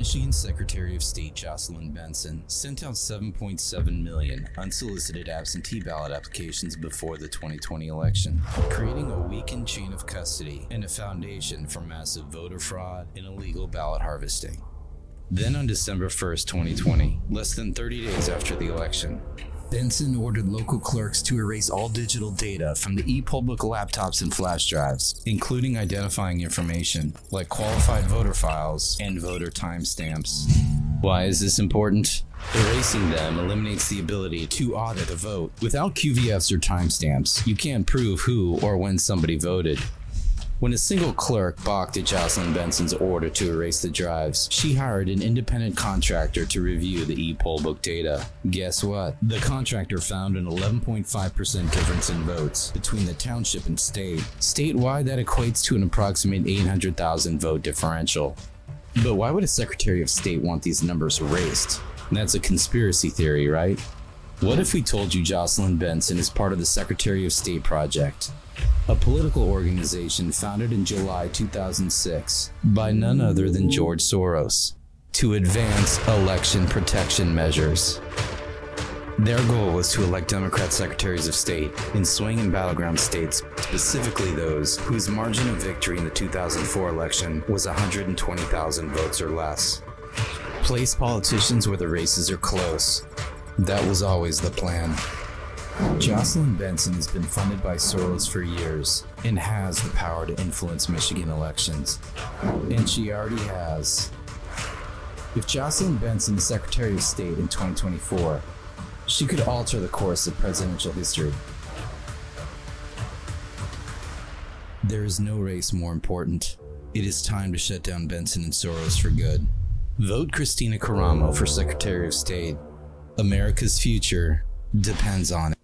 Michigan Secretary of State Jocelyn Benson sent out 7.7 million unsolicited absentee ballot applications before the 2020 election, creating a weakened chain of custody and a foundation for massive voter fraud and illegal ballot harvesting. Then on December 1st, 2020, less than 30 days after the election, Benson ordered local clerks to erase all digital data from the e-poll book laptops and flash drives, including identifying information like qualified voter files and voter timestamps. Why is this important? Erasing them eliminates the ability to audit a vote. Without QVFs or timestamps, you can't prove who or when somebody voted. When a single clerk balked at Jocelyn Benson's order to erase the drives, she hired an independent contractor to review the e-poll book data. Guess what? The contractor found an 11.5% difference in votes between the township and state. Statewide, that equates to an approximate 800,000 vote differential. But why would a Secretary of State want these numbers erased? That's a conspiracy theory, right? What if we told you Jocelyn Benson is part of the Secretary of State project? A political organization founded in July 2006 by none other than George Soros to advance election protection measures. Their goal was to elect Democrat secretaries of state in swing and battleground states, specifically those whose margin of victory in the 2004 election was 120,000 votes or less. Place politicians where the races are close. That was always the plan. Jocelyn Benson has been funded by Soros for years and has the power to influence Michigan elections. And she already has. If Jocelyn Benson is Secretary of State in 2024, she could alter the course of presidential history. There is no race more important. It is time to shut down Benson and Soros for good. Vote Christina Karamo for Secretary of State. America's future depends on it.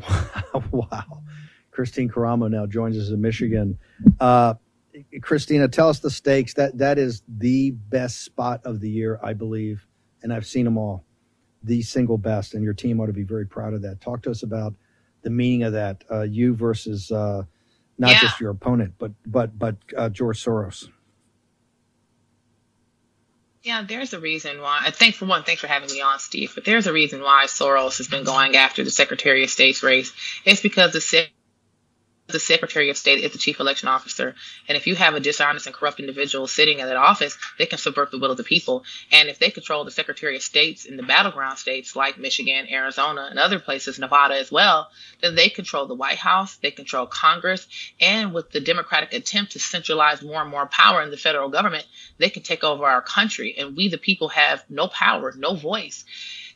wow. Christine Karamo now joins us in Michigan. Uh, Christina, tell us the stakes. That that is the best spot of the year, I believe, and I've seen them all. The single best, and your team ought to be very proud of that. Talk to us about the meaning of that. Uh, you versus uh, not yeah. just your opponent, but but but uh, George Soros. Yeah, there's a reason why. Uh, thanks for one, thanks for having me on, Steve. But there's a reason why Soros has been going after the Secretary of State's race. It's because the the Secretary of State is the chief election officer. And if you have a dishonest and corrupt individual sitting in that office, they can subvert the will of the people. And if they control the Secretary of States in the battleground states like Michigan, Arizona, and other places, Nevada as well, then they control the White House, they control Congress, and with the Democratic attempt to centralize more and more power in the federal government, they can take over our country. And we, the people, have no power, no voice.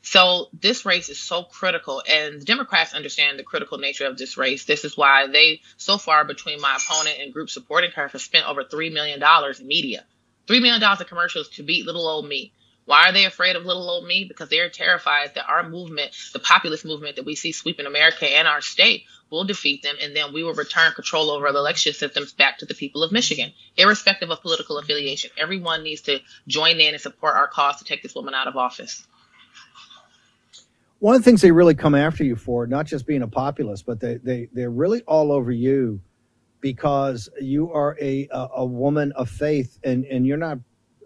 So this race is so critical, and the Democrats understand the critical nature of this race. This is why they, so far, between my opponent and group supporting her, have spent over three million dollars in media, three million dollars in commercials to beat little old me. Why are they afraid of little old me? Because they're terrified that our movement, the populist movement that we see sweeping America and our state, will defeat them, and then we will return control over the election systems back to the people of Michigan, irrespective of political affiliation. Everyone needs to join in and support our cause to take this woman out of office one of the things they really come after you for, not just being a populist, but they, they, they're really all over you because you are a, a, a woman of faith and, and you're not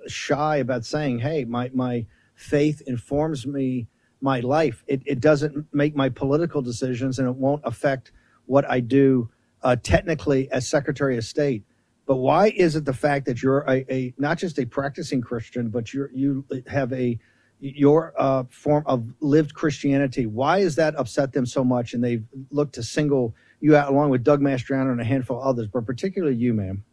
shy about saying, hey, my, my faith informs me my life. It, it doesn't make my political decisions and it won't affect what I do uh, technically as Secretary of State. But why is it the fact that you're a, a not just a practicing Christian, but you you have a your uh, form of lived Christianity. Why has that upset them so much? And they've looked to single you out along with Doug Mastriano and a handful of others, but particularly you, ma'am.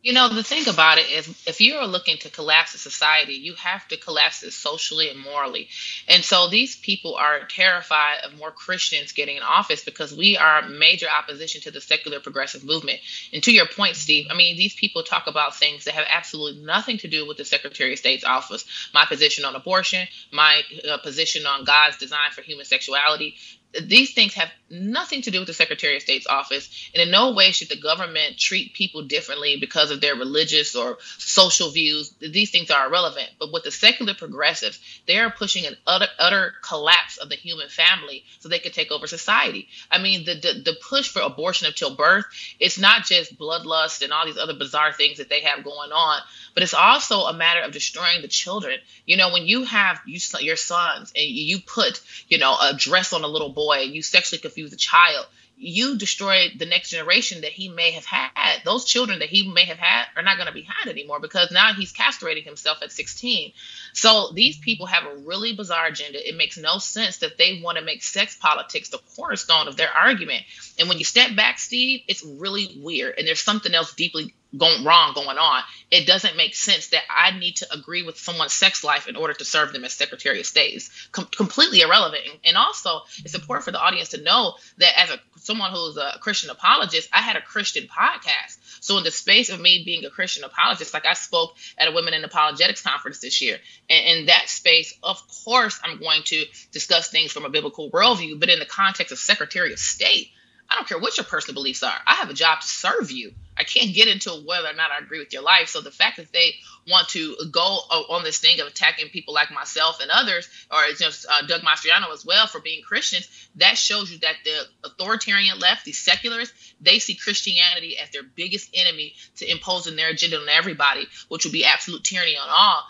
You know, the thing about it is, if you are looking to collapse a society, you have to collapse it socially and morally. And so these people are terrified of more Christians getting in office because we are major opposition to the secular progressive movement. And to your point, Steve, I mean, these people talk about things that have absolutely nothing to do with the Secretary of State's office. My position on abortion, my uh, position on God's design for human sexuality, these things have nothing to do with the Secretary of State's office. And in no way should the government treat people differently because of their religious or social views. These things are irrelevant. But with the secular progressives, they are pushing an utter, utter collapse of the human family so they can take over society. I mean, the, the, the push for abortion until birth, it's not just bloodlust and all these other bizarre things that they have going on, but it's also a matter of destroying the children. You know, when you have you, your sons and you put, you know, a dress on a little boy and you sexually confuse a child, you destroy the next generation that he may have had. Those children that he may have had are not going to be had anymore because now he's castrating himself at 16. So these people have a really bizarre agenda. It makes no sense that they want to make sex politics the cornerstone of their argument. And when you step back, Steve, it's really weird. And there's something else deeply going wrong going on. It doesn't make sense that I need to agree with someone's sex life in order to serve them as Secretary of State. Com- completely irrelevant. And also, it's important for the audience to know that as a someone who's a Christian apologist, I had a Christian podcast. So in the space of me being a Christian apologist, like I spoke at a Women in Apologetics conference this year, and in that space, of course, I'm going to discuss things from a biblical worldview, but in the context of Secretary of State, I don't care what your personal beliefs are. I have a job to serve you. I can't get into whether or not I agree with your life. So the fact that they want to go on this thing of attacking people like myself and others, or just uh, Doug Mastriano as well for being Christians, that shows you that the authoritarian left, the secularists, they see Christianity as their biggest enemy to imposing their agenda on everybody, which will be absolute tyranny on all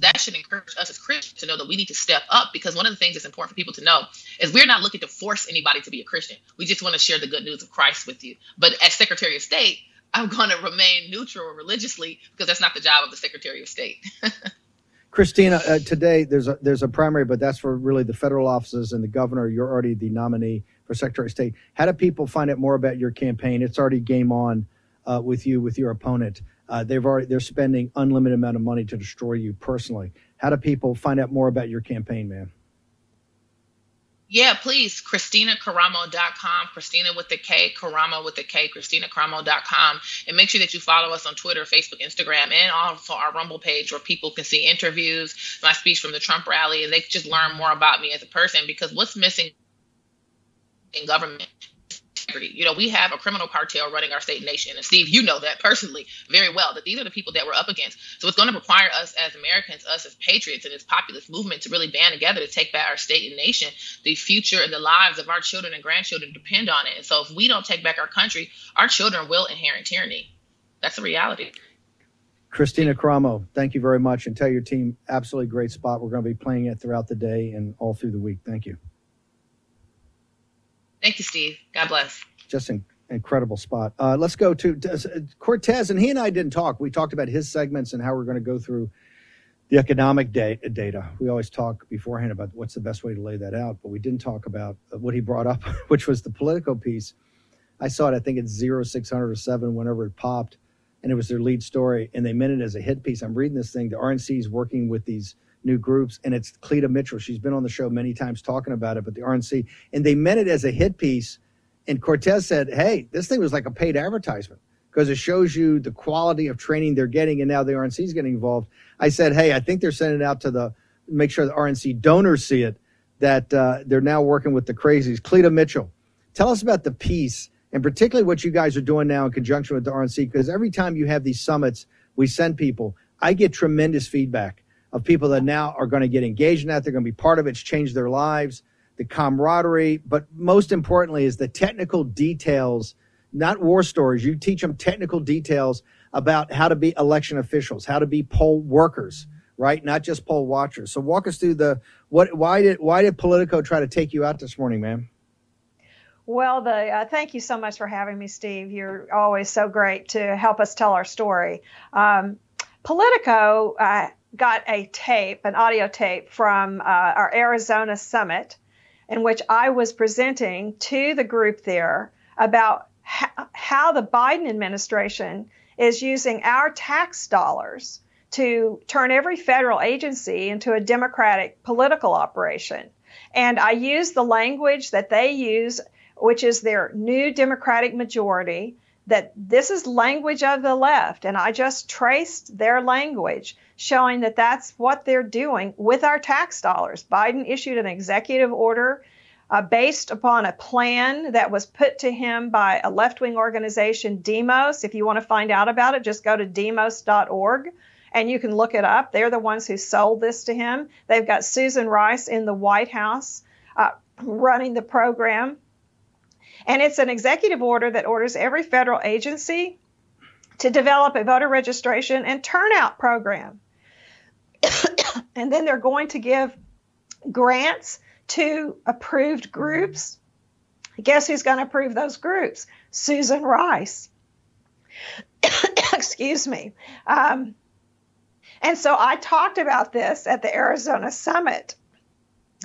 that should encourage us as Christians to know that we need to step up because one of the things that's important for people to know is we're not looking to force anybody to be a Christian. We just want to share the good news of Christ with you. But as Secretary of State, I'm going to remain neutral religiously because that's not the job of the Secretary of State. Christina, uh, today there's a there's a primary, but that's for really the federal offices and the governor. You're already the nominee for Secretary of State. How do people find out more about your campaign? It's already game on uh, with you with your opponent. Uh, they've already they're spending unlimited amount of money to destroy you personally. How do people find out more about your campaign, man? Yeah, please, ChristinaKaramo.com, Christina with the K, Karamo with the K, ChristinaKaramo.com. And make sure that you follow us on Twitter, Facebook, Instagram, and also our Rumble page where people can see interviews, my speech from the Trump rally, and they just learn more about me as a person because what's missing in government You know, we have a criminal cartel running our state and nation. And Steve, you know that personally very well, that these are the people that we're up against. So it's going to require us as Americans, us as patriots and this populist movement to really band together to take back our state and nation. The future and the lives of our children and grandchildren depend on it. And so if we don't take back our country, our children will inherit tyranny. That's the reality. Christina Karamo, thank you very much. And tell your team, absolutely great spot. We're going to be playing it throughout the day and all through the week. Thank you. Thank you, Steve. God bless. Just an incredible spot. Uh, let's go to uh, Cortez, and he and I didn't talk. We talked about his segments and how we're going to go through the economic data. We always talk beforehand about what's the best way to lay that out, but we didn't talk about what he brought up, which was the political piece. I saw it, I think it's zero, 600 or seven, whenever it popped, and it was their lead story, and they meant it as a hit piece. I'm reading this thing. The RNC is working with these new groups, and it's Cleta Mitchell. She's been on the show many times talking about it, but the RNC, and they meant it as a hit piece. And Cortez said, "Hey, this thing was like a paid advertisement because it shows you the quality of training they're getting, and now the RNC is getting involved." I said, "Hey, I think they're sending it out to the make sure the RNC donors see it that uh, they're now working with the crazies." Cleta Mitchell, tell us about the piece and particularly what you guys are doing now in conjunction with the RNC because every time you have these summits, we send people. I get tremendous feedback of people that now are going to get engaged in that. They're going to be part of it. It's changed their lives, the camaraderie, but most importantly is the technical details, not war stories. You teach them technical details about how to be election officials, how to be poll workers, right? Not just poll watchers. So walk us through the what why did why did Politico try to take you out this morning, ma'am? Well, the uh, thank you so much for having me, Steve. You're always so great to help us tell our story. Um, Politico uh, got a tape, an audio tape from uh, our Arizona summit, in which I was presenting to the group there about ha- how the Biden administration is using our tax dollars to turn every federal agency into a democratic political operation. And I used the language that they use, which is their new Democratic majority, that this is language of the left. And I just traced their language, showing that that's what they're doing with our tax dollars. Biden issued an executive order uh, based upon a plan that was put to him by a left wing organization, Demos. If you want to find out about it, just go to demos.org and you can look it up. They're the ones who sold this to him. They've got Susan Rice in the White House uh, running the program. And it's an executive order that orders every federal agency to develop a voter registration and turnout program. and then they're going to give grants to approved groups. Guess who's going to approve those groups? Susan Rice. Excuse me. Um, and so I talked about this at the Arizona Summit.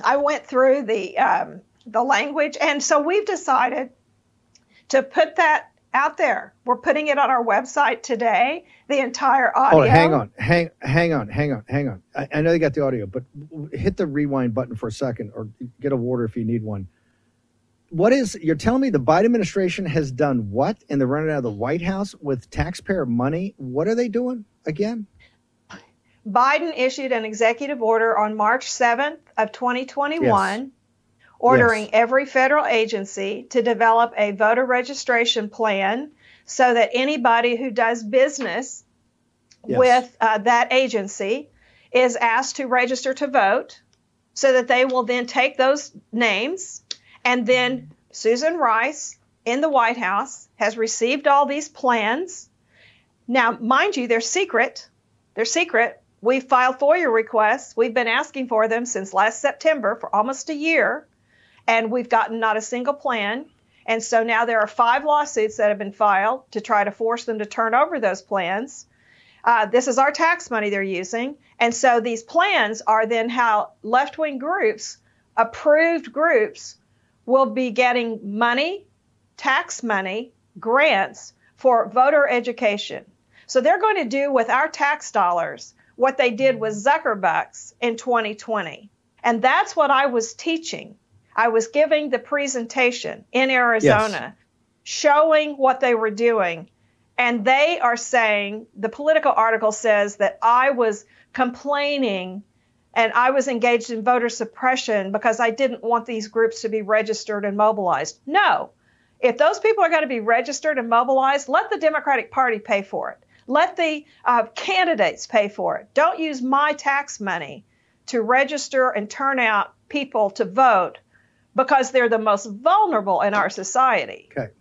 I went through the um, the language, and so we've decided to put that out there. We're putting it on our website today. The entire oh, audio. Oh, hang on, hang, hang on, hang on, hang on. I, I know you got the audio, but hit the rewind button for a second, or get a water if you need one. What is you're telling me the Biden administration has done what in the running out of the White House with taxpayer money? What are they doing again? Biden issued an executive order on March 7th of 2021 yes. Ordering yes. every federal agency to develop a voter registration plan so that anybody who does business yes. with uh, that agency is asked to register to vote so that they will then take those names and then Susan Rice in the White House has received all these plans. Now, mind you, they're secret. They're secret We've filed FOIA requests. We've been asking for them since last September for almost a year, and we've gotten not a single plan. And so now there are five lawsuits that have been filed to try to force them to turn over those plans. Uh, this is our tax money they're using. And so these plans are then how left wing groups, approved groups, will be getting money, tax money, grants for voter education. So they're going to do with our tax dollars what they did with Zuckerbucks in 2020. And that's what I was teaching. I was giving the presentation in Arizona, yes. showing what they were doing. And they are saying, the political article says that I was complaining and I was engaged in voter suppression because I didn't want these groups to be registered and mobilized. No. If those people are going to be registered and mobilized, let the Democratic Party pay for it. Let the uh, candidates pay for it. Don't use my tax money to register and turn out people to vote because they're the most vulnerable in our society. Okay.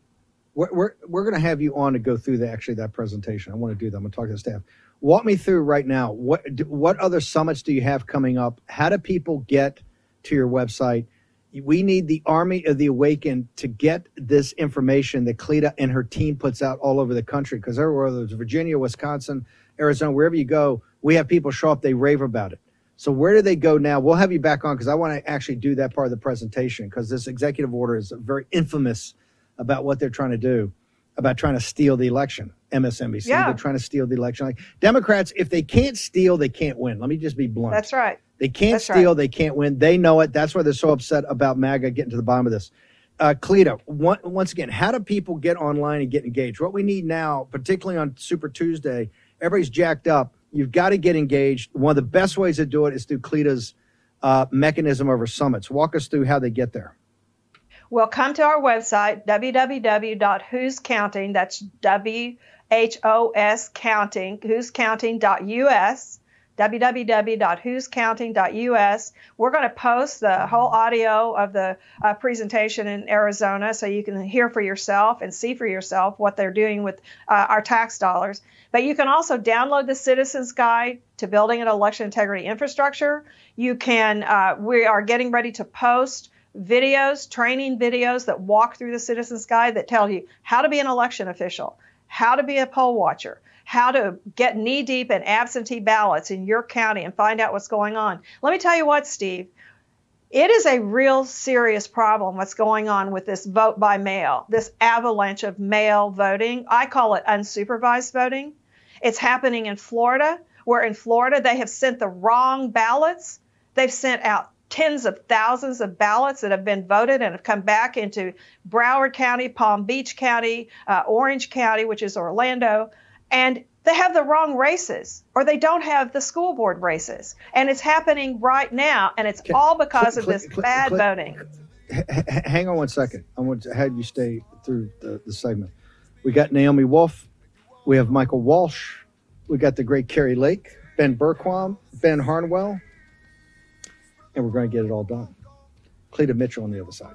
We're, we're, we're going to have you on to go through the, actually that presentation. I want to do that. I'm going to talk to the staff. Walk me through right now. What what other summits do you have coming up? How do people get to your website? we need the army of the awakened to get this information that Cleta and her team puts out all over the country. Because everywhere there's Virginia, Wisconsin, Arizona, wherever you go, we have people show up, they rave about it. So where do they go now? We'll have you back on because I want to actually do that part of the presentation because this executive order is very infamous about what they're trying to do, about trying to steal the election. MSNBC, yeah. they're trying to steal the election. Like Democrats, if they can't steal, they can't win. Let me just be blunt. That's right. They can't That's steal. Right. They can't win. They know it. That's why they're so upset about MAGA getting to the bottom of this. Uh, Cleta, one, once again, how do people get online and get engaged? What we need now, particularly on Super Tuesday, everybody's jacked up. You've got to get engaged. One of the best ways to do it is through Cleta's uh, mechanism over summits. Walk us through how they get there. Well, come to our website, www.who'scounting. That's W H O S counting, who's counting.us www.who'scounting.us. We're going to post the whole audio of the uh, presentation in Arizona so you can hear for yourself and see for yourself what they're doing with uh, our tax dollars. But you can also download the Citizens Guide to Building an Election Integrity Infrastructure. You can, uh, we are getting ready to post videos, training videos that walk through the Citizens Guide that tell you how to be an election official, how to be a poll watcher, how to get knee deep in absentee ballots in your county and find out what's going on. Let me tell you what, Steve, it is a real serious problem what's going on with this vote by mail, this avalanche of mail voting. I call it unsupervised voting. It's happening in Florida, where in Florida they have sent the wrong ballots. They've sent out tens of thousands of ballots that have been voted and have come back into Broward County, Palm Beach County, uh, Orange County, which is Orlando, and they have the wrong races or they don't have the school board races. And it's happening right now, and it's Okay. all because Click- of this click- bad click- voting. H- hang on one second. I want to have you stay through the, the segment. We got Naomi Wolf. We have Michael Walsh. We got the great Kari Lake, Ben Bergquam, Ben Harnwell, and we're going to get it all done. Cleta Mitchell on the other side.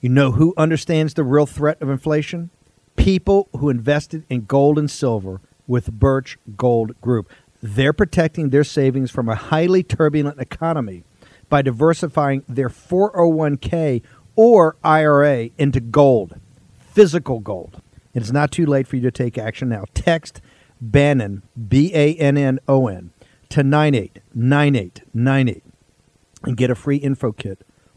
You know who understands the real threat of inflation? People who invested in gold and silver with Birch Gold Group. They're protecting their savings from a highly turbulent economy by diversifying their 401k or IRA into gold, physical gold. It's not too late for you to take action now. Text Bannon, B A N N O N, to 989898 and get a free info kit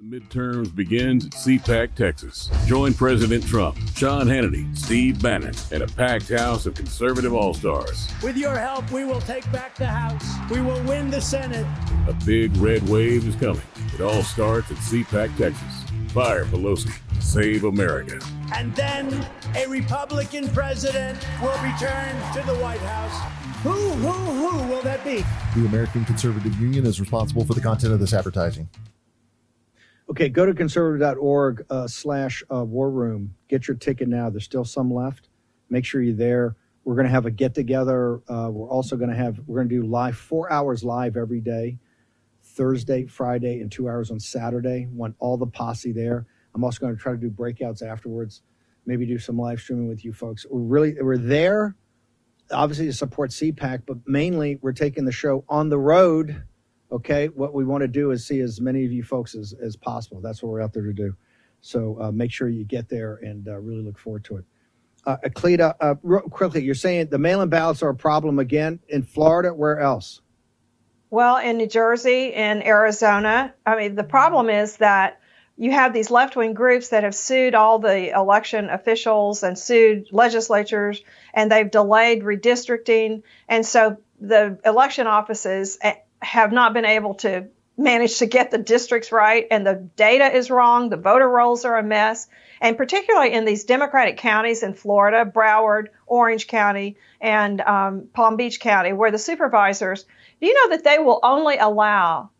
The midterms begins at CPAC, Texas. Join President Trump, Sean Hannity, Steve Bannon, and a packed house of conservative all-stars. With your help, we will take back the House. We will win the Senate. A big red wave is coming. It all starts at CPAC, Texas. Fire Pelosi. Save America. And then a Republican president will return to the White House. Who, who, who will that be? The American Conservative Union is responsible for the content of this advertising. Okay, go to conservative.org uh, slash uh, war room. Get your ticket now. There's still some left. Make sure you're there. We're going to have a get together. Uh, we're also going to have, we're going to do live, four hours live every day Thursday, Friday, and two hours on Saturday. Want all the posse there. I'm also going to try to do breakouts afterwards, maybe do some live streaming with you folks. We're really, we're there obviously to support CPAC, but mainly we're taking the show on the road okay? What we want to do is see as many of you folks as, as possible. That's what we're out there to do. So uh, make sure you get there and uh, really look forward to it. Uh, Cleta, uh, real quickly you're saying the mail-in ballots are a problem again in florida? Where else? Well, in New Jersey, in Arizona, I mean, the problem is that you have these left wing groups that have sued all the election officials and sued legislatures, and they've delayed redistricting. And so the election offices eh, have not been able to manage to get the districts right, and the data is wrong. The voter rolls are a mess. And particularly in these Democratic counties in Florida, Broward, Orange County, and um, Palm Beach County, where the supervisors, do you know that they will only allow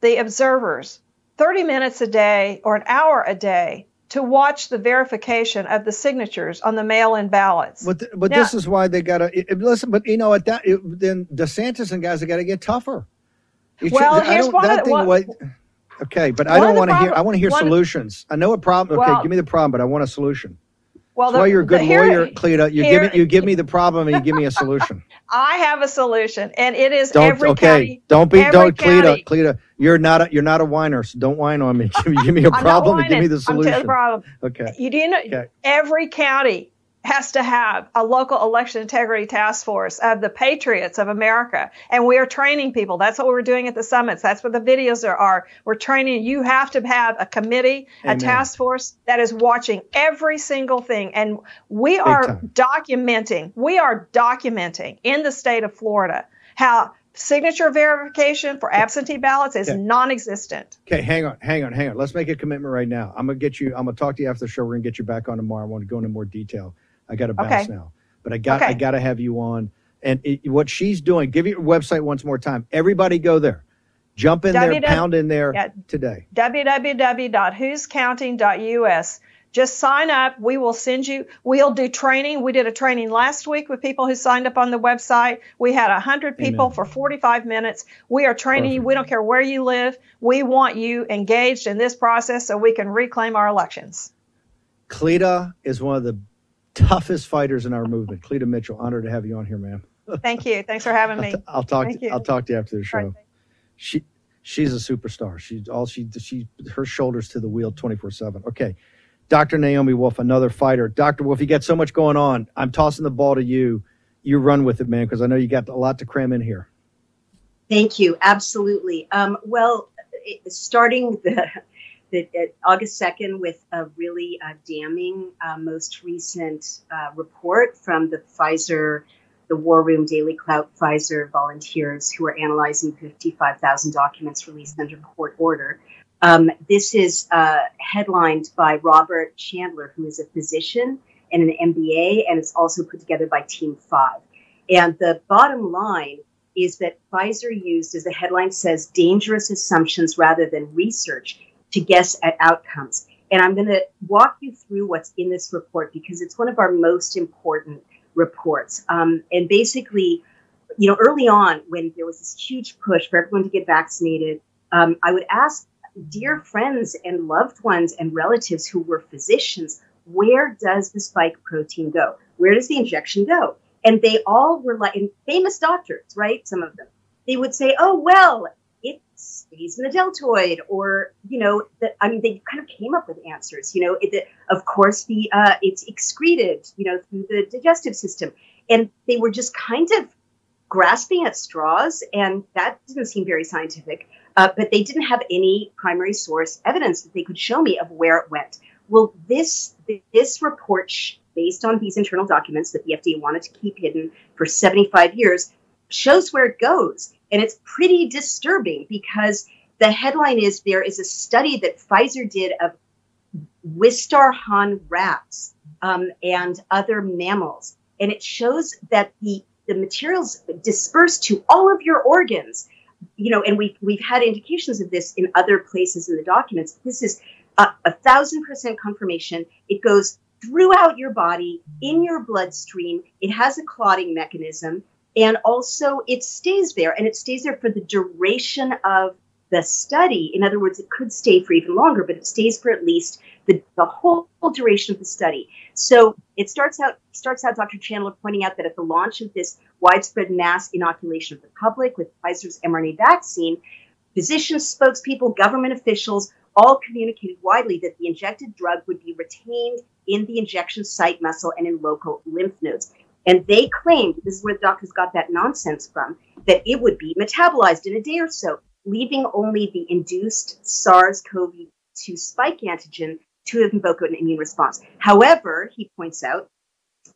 the observers 30 minutes a day or an hour a day to watch the verification of the signatures on the mail-in ballots. but, th- but Now- this is why they gotta i- i- listen but you know what that it, then desantis and guys have got to get tougher You Well, should- I here's don't- one of that the- thing, one- okay but i one don't the want to hear i want to hear one- solutions i know a problem okay Well- give me the problem but i want a solution well, That's why you're a good the- here- lawyer, Cleta. You here- give me, you give me the problem and you give me a solution. I have a solution, and it is Don't every okay. county. don't be every don't Cleta, county- Cleta. You're not a you're not a whiner, so don't whine on me. Give me, give me a I'm not problem and give me whining. the I'm telling you solution. the problem. Okay. You do know Okay. every county has to have a local election integrity task force of the patriots of America. And we are training people. That's what we're doing at the summits. That's what the videos are. are. We're training. You have to have a committee, Amen. a task force that is watching every single thing. And we are documenting, we are documenting in the state of Florida how signature verification for absentee ballots is Okay. non-existent. Okay, hang on, hang on, hang on. Let's make a commitment right now. I'm gonna get you. I'm gonna talk to you after the show. We're gonna get you back on tomorrow. I want to go into more detail. I got to bounce Okay. now, but I got Okay. I got to have you on And it, what she's doing, give your website once more time. Everybody go there. Jump in there, pound in there Yeah. today. www.whoscounting.us. Just sign up. We will send you, we'll do training. We did a training last week with people who signed up on the website. We had 100 people Amen. for 45 minutes. We are training you. We don't care where you live. We want you engaged in this process so we can reclaim our elections. Cleta is one of the toughest fighters in our movement. Cleta Mitchell, honored to have you on here, ma'am. Thank you. Thanks for having me. I'll talk. Thank To, you. I'll talk to you after the show. All right. She she's a superstar. She's all she she her shoulders to the wheel twenty four seven. Okay, Dr. Naomi Wolf, another fighter. Dr. Wolf, you got so much going on. I'm tossing the ball to you. You run with it, man, because I know you got a lot to cram in here. Thank you. Absolutely. Um, well, starting the, the uh, August 2nd with a really uh, damning, uh, most recent uh, report from the Pfizer, the War Room Daily Clout Pfizer volunteers who are analyzing 55,000 documents released under court order. Um, this is uh, headlined by Robert Chandler, who is a physician and an MBA, and it's also put together by Team Five. And the bottom line is that Pfizer used, as the headline says, dangerous assumptions rather than research to guess at outcomes. And I'm going to walk you through what's in this report because it's one of our most important reports. Um, and basically, you know, early on when there was this huge push for everyone to get vaccinated, um, I would ask dear friends and loved ones and relatives who were physicians, where does the spike protein go? Where does the injection go? And they all were like, famous doctors, right? Some of them, they would say, oh, well, stays in the deltoid, or, you know, the, I mean, they kind of came up with answers, you know, it, the, of course, the uh, it's excreted, you know, through the digestive system. And they were just kind of grasping at straws, and that didn't seem very scientific. Uh, but they didn't have any primary source evidence that they could show me of where it went. Well, this this report, based on these internal documents that the FDA wanted to keep hidden for 75 years, shows where it goes, and it's pretty disturbing because the headline is there is a study that Pfizer did of Wistar-Han rats um, and other mammals, and it shows that the the materials disperse to all of your organs you know, and we've we've had indications of this in other places in the documents. This is a, a thousand percent confirmation. It goes throughout your body, in your bloodstream. It has a clotting mechanism, and also it stays there, and it stays there for the duration of the study. In other words, it could stay for even longer, but it stays for at least the, the whole, duration of the study. So it starts out starts out Dr. Chandler pointing out that at the launch of this widespread mass inoculation of the public with Pfizer's mRNA vaccine, physicians, spokespeople, government officials all communicated widely that the injected drug would be retained in the injection site muscle and in local lymph nodes. And they claimed, this is where the doctors got that nonsense from, that it would be metabolized in a day or so, leaving only the induced SARS CoV 2 spike antigen to invoke an immune response. However, he points out,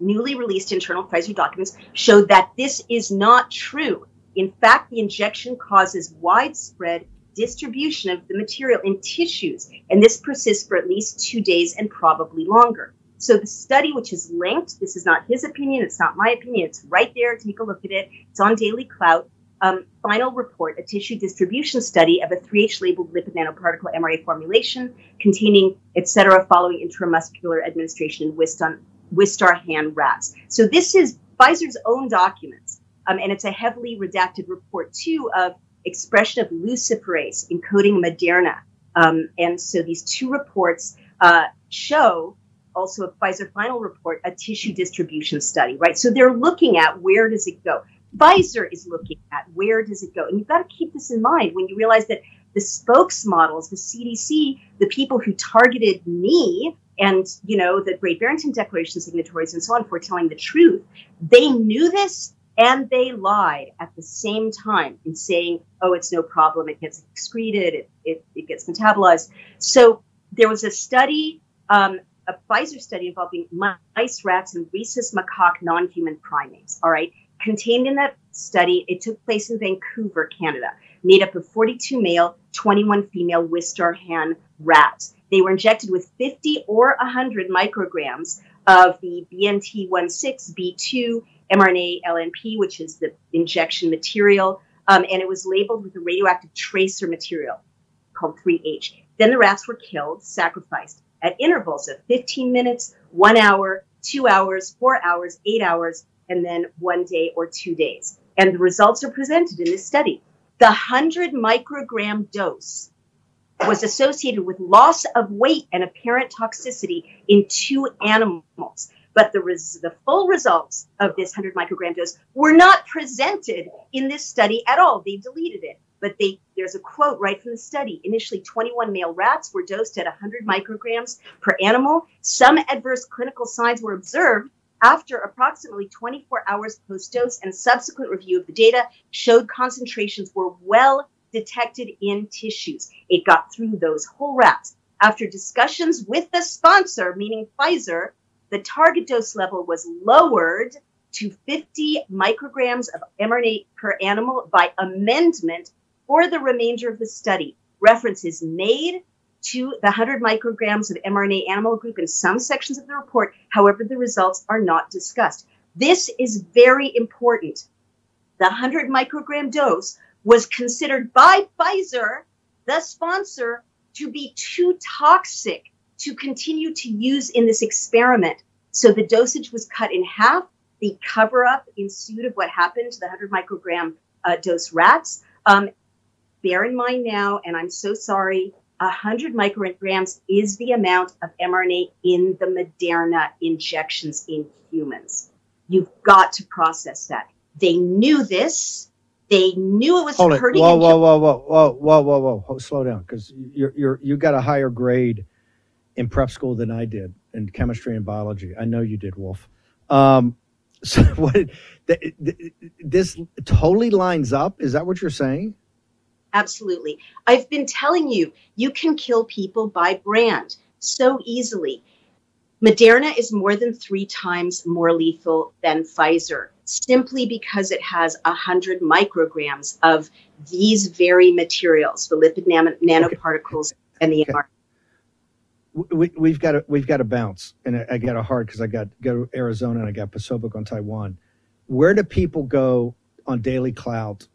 newly released internal Pfizer documents show that this is not true. In fact, the injection causes widespread distribution of the material in tissues, and this persists for at least two days and probably longer. So the study, which is linked, this is not his opinion, it's not my opinion, it's right there. Take a look at it. It's on Daily Clout. Um, final report, a tissue distribution study of a 3H labeled lipid nanoparticle mRNA formulation containing et cetera following intramuscular administration in Wistar, Wistar-Han rats. So this is Pfizer's own documents, um, and it's a heavily redacted report too of expression of luciferase encoding Moderna. Um, and so these two reports uh, show also a Pfizer final report, a tissue distribution study, right? So they're looking at where does it go. Pfizer is looking at where does it go, and you've got to keep this in mind when you realize that the spokesmodels, the CDC, the people who targeted me and you know the Great Barrington Declaration signatories and so on for telling the truth, they knew this and they lied at the same time in saying, "Oh, it's no problem. It gets excreted. It it, it gets metabolized." So there was a study, um, a Pfizer study involving mice, rats, and rhesus macaque non-human primates. All right, contained in that study, it took place in Vancouver, Canada, made up of 42 male, 21 female Wistar-Han rats. They were injected with 50 or 100 micrograms of the BNT16, B2, mRNA LNP, which is the injection material, um, and it was labeled with a radioactive tracer material called 3H. Then the rats were killed, sacrificed at intervals of 15 minutes, one hour, two hours, four hours, eight hours, and then one day or two days. And the results are presented in this study. The 100 microgram dose was associated with loss of weight and apparent toxicity in two animals. But the, res- the full results of this 100 microgram dose were not presented in this study at all. They deleted it. But they, there's a quote right from the study. Initially, 21 male rats were dosed at 100 micrograms per animal. Some adverse clinical signs were observed after approximately 24 hours post dose, and subsequent review of the data showed concentrations were well detected in tissues. It got through those whole rats. After discussions with the sponsor, meaning Pfizer, the target dose level was lowered to 50 micrograms of mRNA per animal by amendment for the remainder of the study. References made to the 100 micrograms of mRNA animal group in some sections of the report. However, the results are not discussed. This is very important. The 100 microgram dose was considered by Pfizer, the sponsor, to be too toxic to continue to use in this experiment. So the dosage was cut in half. The cover up ensued of what happened to the 100 microgram uh, dose rats. Um, bear in mind now, and I'm so sorry, 100 micrograms is the amount of mRNA in the Moderna injections in humans. You've got to process that. They knew this. They knew it was Hold it. hurting. Whoa, whoa, whoa, whoa, whoa, whoa, whoa, whoa, whoa. Slow down, because you're you're you got a higher grade in prep school than I did in chemistry and biology. I know you did, Wolf. Um, so what? th- th- This totally lines up. Is that what you're saying? Absolutely. I've been telling you, you can kill people by brand so easily. Moderna is more than three times more lethal than Pfizer simply because it has 100 micrograms of these very materials, the lipid nano- nanoparticles and the mRNA. we, we've got to we've got to bounce, and I, I got a hard because I got go to Arizona and I got Pacific on Taiwan. Where do people go on Daily Clout,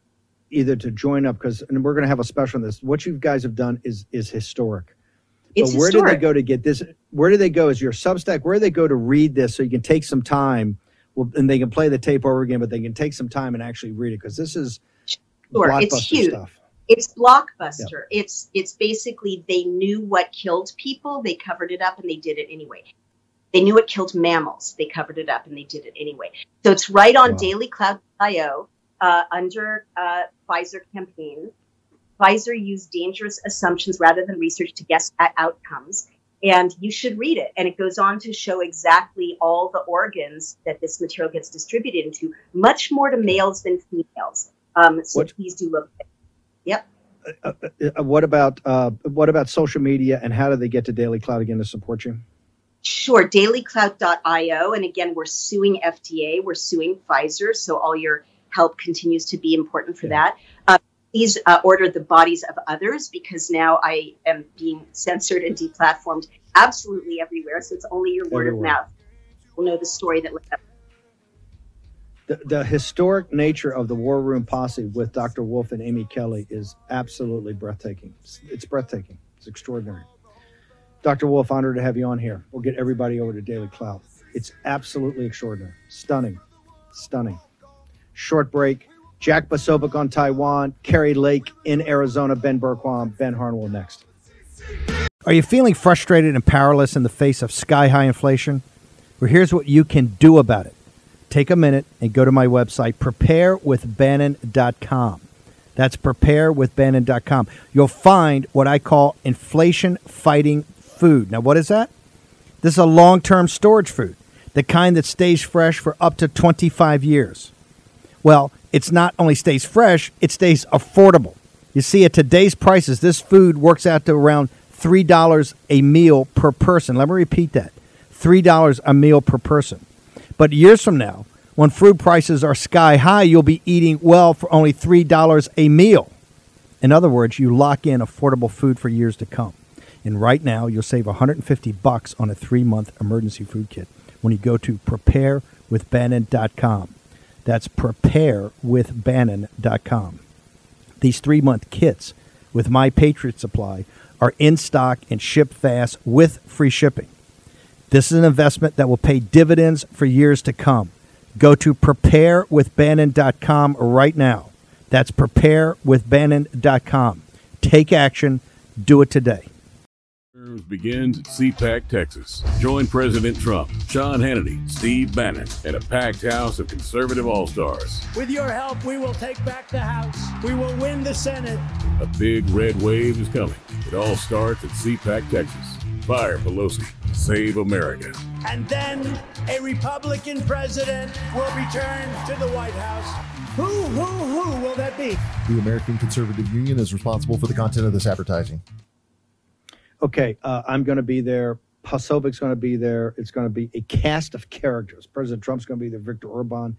either to join up because and we're going to have a special on this. What you guys have done is is historic. It's but where do they go to get this? Where do they go? Is your Substack? Where do they go to read this so you can take some time? Well, and they can play the tape over again, but they can take some time and actually read it because this is Sure, blockbuster it's huge. stuff. It's blockbuster. It's it's basically they knew what killed people, they covered it up and they did it anyway. They knew it killed mammals, they covered it up and they did it anyway. So it's right on Wow. dailyclout.io uh, under uh, Pfizer campaign. Pfizer used dangerous assumptions rather than research to guess at outcomes. And you should read it. And it goes on to show exactly all the organs that this material gets distributed into, much more to males than females. Um, so What- please do look. Yep. Uh, uh, what about uh, what about social media and how do they get to Daily Clout again to support you? Sure, dailyclout.io. And again, we're suing FDA, we're suing Pfizer. So all your help continues to be important for that. Uh, please uh, order the bodies of others because now I am being censored and deplatformed absolutely everywhere. So it's only your word Everywhere. of mouth. will know the story that led up. the, the historic nature of the War Room Posse with Dr. Wolf and Amy Kelly is absolutely breathtaking. It's, it's breathtaking. It's extraordinary. Dr. Wolf, honored to have you on here. We'll get everybody over to Daily Clout. It's absolutely extraordinary. Stunning. Stunning. Short break. Jack Posobiec on Taiwan, Kari Lake in Arizona, Ben Bergquam, Ben Harnwell next. Are you feeling frustrated and powerless in the face of sky high inflation? Well, here's what you can do about it take a minute and go to my website, preparewithbannon.com. That's preparewithbannon.com. You'll find what I call inflation fighting food. Now, what is that? This is a long term storage food, the kind that stays fresh for up to 25 years. Well, it's not only stays fresh, it stays affordable. You see, at today's prices, this food works out to around $3 a meal per person. Let me repeat that $3 a meal per person. But years from now, when food prices are sky high, you'll be eating well for only $3 a meal. In other words, you lock in affordable food for years to come. And right now, you'll save 150 bucks on a three-month emergency food kit when you go to preparewithbannon.com. That's preparewithbannon.com. These three month kits with My Patriot Supply are in stock and ship fast with free shipping. This is an investment that will pay dividends for years to come. Go to preparewithbannon.com right now. That's preparewithbannon.com. Take action. Do it today. Terms begins at CPAC, Texas. Join President Trump, Sean Hannity, Steve Bannon, and a packed house of conservative all stars. With your help, we will take back the House. We will win the Senate. A big red wave is coming. It all starts at CPAC, Texas. Fire Pelosi. Save America. And then a Republican president will return to the White House. Who, who, who will that be? The American Conservative Union is responsible for the content of this advertising. Okay, uh, I'm going to be there. Posobiec's going to be there. It's going to be a cast of characters. President Trump's going to be there. Victor Orban,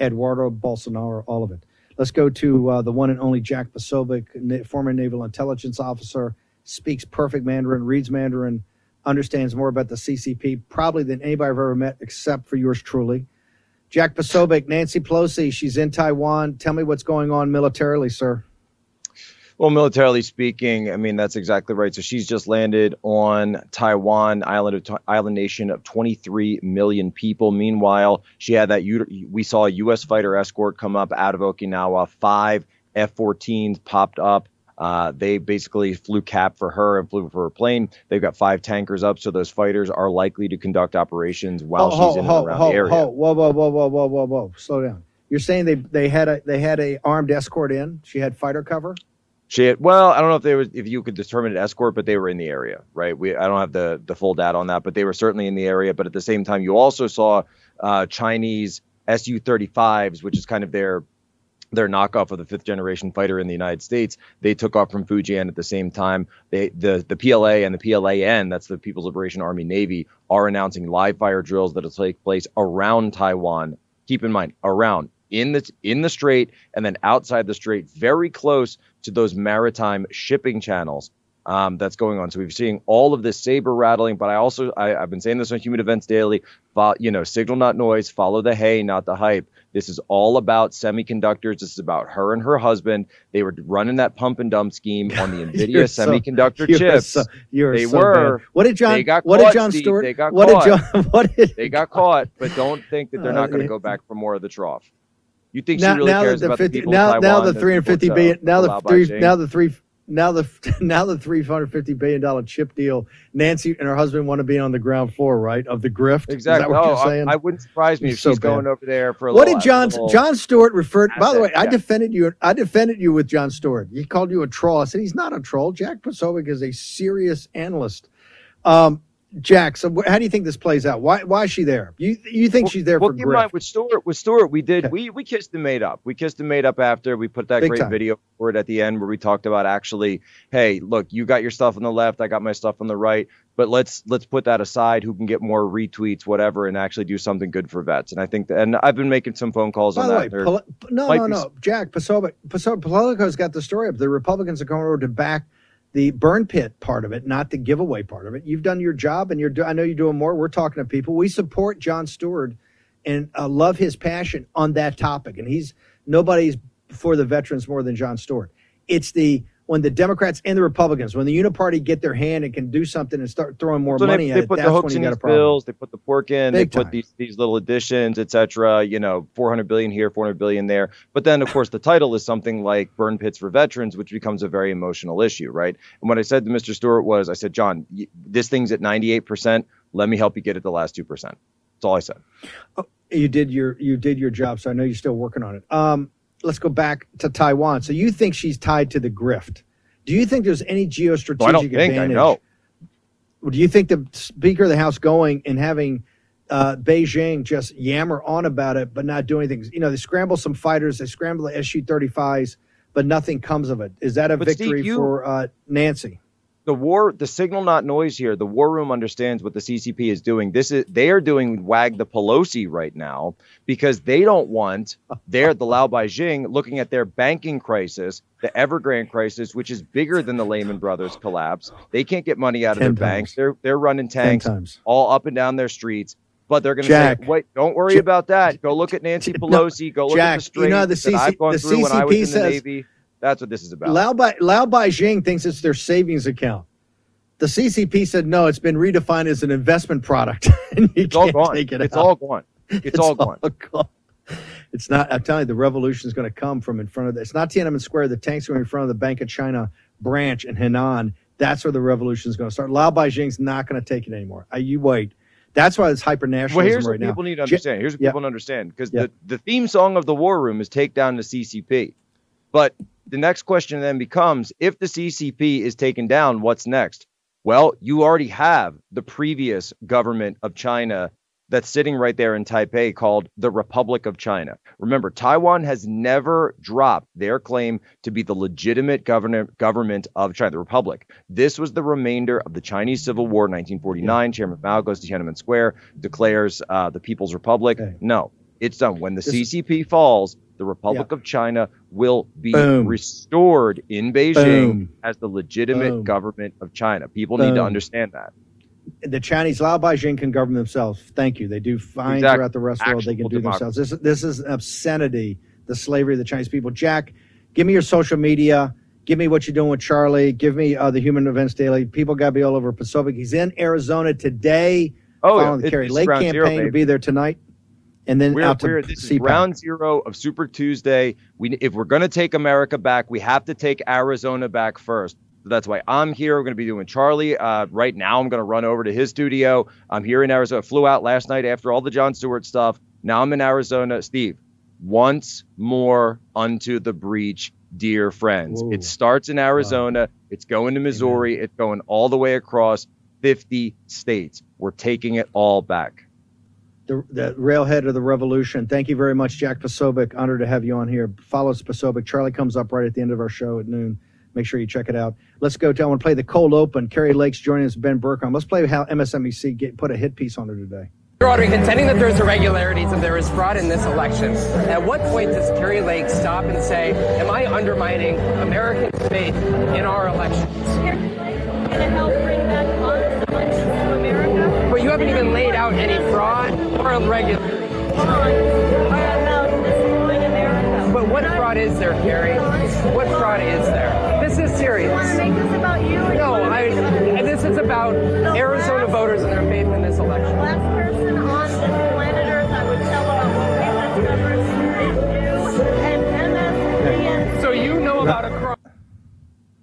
Eduardo Bolsonaro, all of it. Let's go to uh, the one and only Jack Posobiec, former naval intelligence officer, speaks perfect Mandarin, reads Mandarin, understands more about the CCP probably than anybody I've ever met, except for yours truly. Jack Posobiec, Nancy Pelosi, she's in Taiwan. Tell me what's going on militarily, sir. Well, militarily speaking, I mean that's exactly right. So she's just landed on Taiwan, island of island nation of 23 million people. Meanwhile, she had that we saw a U.S. fighter escort come up out of Okinawa. Five F-14s popped up. Uh, they basically flew cap for her and flew for her plane. They've got five tankers up, so those fighters are likely to conduct operations while Ho- she's in ho- and around ho- the area. ho- Whoa, whoa, whoa, whoa, whoa, whoa, whoa! Slow down. You're saying they they had a they had a armed escort in. She had fighter cover. She had, well, I don't know if they was if you could determine an escort, but they were in the area, right? We I don't have the the full data on that, but they were certainly in the area. But at the same time, you also saw uh, Chinese Su-35s, which is kind of their their knockoff of the fifth generation fighter in the United States. They took off from Fujian at the same time. They the the PLA and the PLAN, that's the People's Liberation Army Navy, are announcing live fire drills that'll take place around Taiwan. Keep in mind, around in the in the strait and then outside the strait, very close to those maritime shipping channels um, that's going on. So we're seeing all of this saber rattling, but I also I, I've been saying this on Human Events Daily. Fo- you know, signal not noise, follow the hay, not the hype. This is all about semiconductors. This is about her and her husband. They were running that pump and dump scheme on the Nvidia so- semiconductor you're chips. so- they so were. bad. What did John? They got what caught, did John Steve. Stewart? They got what caught. did John? What did They got caught, but don't think that they're Uh, not going to go back for more of the trough. You think now, she really now cares the about 50, the people now now the that 350 people now the three now the three now the now the 350 billion dollar chip deal. Nancy and her husband want to be on the ground floor right of the grift? Exactly. what Oh, you're I- saying? I, wouldn't surprise me You're if so she's going over there for a what little. did John little- Jon Stewart refer by the way I defended you I defended you with Jon Stewart. He called you a troll. I said he's not a troll. Jack Posobiec is a serious analyst. Um Jack so how do you think this plays out why why is she there you you think she's there well, for keep in mind with Stewart, with Stewart, we did Okay. we we kissed and made up. We kissed and made up after we put that Big great time. video for it at the end where we talked about actually, hey, look, you got your stuff on the left, I got my stuff on the right, but let's let's put that aside. Who can get more retweets, whatever, and actually do something good for vets? And I think that, and I've been making some phone calls By on the that. way, Poli- no, no, no. Jack Posobiec, Posobiec, Politico's got the story up. The Republicans are going over to back the burn pit part of it, not the giveaway part of it. You've done your job, and you're. Do- I know you're doing more. We're talking to people. We support Jon Stewart and uh, love his passion on that topic. And he's nobody's for the veterans more than Jon Stewart. It's the when the Democrats and the Republicans, when the Uniparty get their hand and can do something and start throwing more So money they, at they it, put that's the when hooks you in got a these problem. bills. They put the pork in. Big they put these these little additions, etc. You know, 400 billion here, 400 billion there. But then, of course, the title is something like "Burn Pits for Veterans," which becomes a very emotional issue, right? And what I said to Mr. Stewart was, I said, John, this thing's at 98 percent. Let me help you get it the last two percent. That's all I said. you did your you did your job so i know you're still working on it um let's go back to taiwan. So you think she's tied to the grift. Do you think there's any geostrategic No, I don't think. I know. do you think the speaker of the house going and having uh, beijing just yammer on about it but not do anything? You know they scramble some fighters they scramble the su-35s but nothing comes of it. Is that a But Steve, victory you- for uh, nancy the war the signal not noise here. The war room understands what the ccp is doing. This is they are doing wag the pelosi right now because they don't want they're the lao baixing looking at their banking crisis the evergrande crisis which is bigger than the lehman brothers collapse. They can't get money out of their Ten banks. They're they're running tanks all up and down their streets But they're going to say, "Wait, don't worry Jack- about that. Go look at Nancy Pelosi. Go look Jack, at the you know, the that I've gone the through when I was CCP in the says- Navy. That's what this is about." Lao, Bai, Lao Baixing thinks it's their savings account. The CCP said no, it's been redefined as an investment product. and you it's all gone. take it It's out. all gone. It's, all gone. gone. It's not. I'm telling you, the revolution is going to come from in front of. The, it's not Tiananmen Square. The tanks are in front of the Bank of China branch in Henan. That's where the revolution is going to start. Lao Baixing's not going to take it anymore. Uh, you wait. That's why it's hyper Well, nationalism here's right what people need to understand. Here's what Yeah. people need to understand because Yeah. the, the theme song of the War Room is take down the CCP. But the next question then becomes if the CCP is taken down, what's next? Well, you already have the previous government of China that's sitting right there in Taipei called the Republic of China. Remember, Taiwan has never dropped their claim to be the legitimate government government of China, the Republic. This was the remainder of the Chinese Civil War, 1949. Chairman Mao goes to Tiananmen Square, declares uh, the People's Republic. Okay. No, it's done. When the CCP falls, the Republic of China will be Boom. restored in Beijing Boom. as the legitimate Boom. government of China. People need to understand that. the Chinese Lao Baixing can govern themselves. Thank you. They do fine Exactly. throughout the rest of the world. They can do themselves. This is this is an obscenity. The slavery of the Chinese people. Jack, give me your social media. Give me what you're doing with Charlie. Give me uh, the Human Events Daily. People got to be all over Posobiec. He's in Arizona today. Oh, yeah. following the It- Kari Lake campaign zero, to be there tonight, and then We're, out to we're this is CPAC. ground zero of Super Tuesday. We if we're going to take America back, we have to take Arizona back first. So that's why I'm here. We're going to be doing Charlie. Uh, right now, I'm going to run over to his studio. I'm here in Arizona. Flew out last night after all the Jon Stewart stuff. Now I'm in Arizona. Steve, once more unto the breach, dear friends. Whoa. It starts in Arizona. It's going to Missouri. It's going all the way across 50 states. We're taking it all back. The, the railhead of the revolution. Thank you very much, Jack Posobiec. Honored to have you on here. Follow Posobiec. Charlie comes up right at the end of our show at noon. Make sure you check it out. Let's go. To, I want to play the cold open. Kari Lakes joining us, Ben Bergquam. Let's play how MSNBC get, put a hit piece on her today. Your Honor, contending that there's irregularities and there is fraud in this election, at what point does Kari Lake stop and say, Am I undermining American faith in our elections? Kari Lake, going to help bring back honest elections to America? But you haven't even laid out any fraud or irregularity. But what fraud is there, Kari? What fraud is there? This is serious. No, I. and This is about Arizona voters and their faith in this election. So you know about a crime.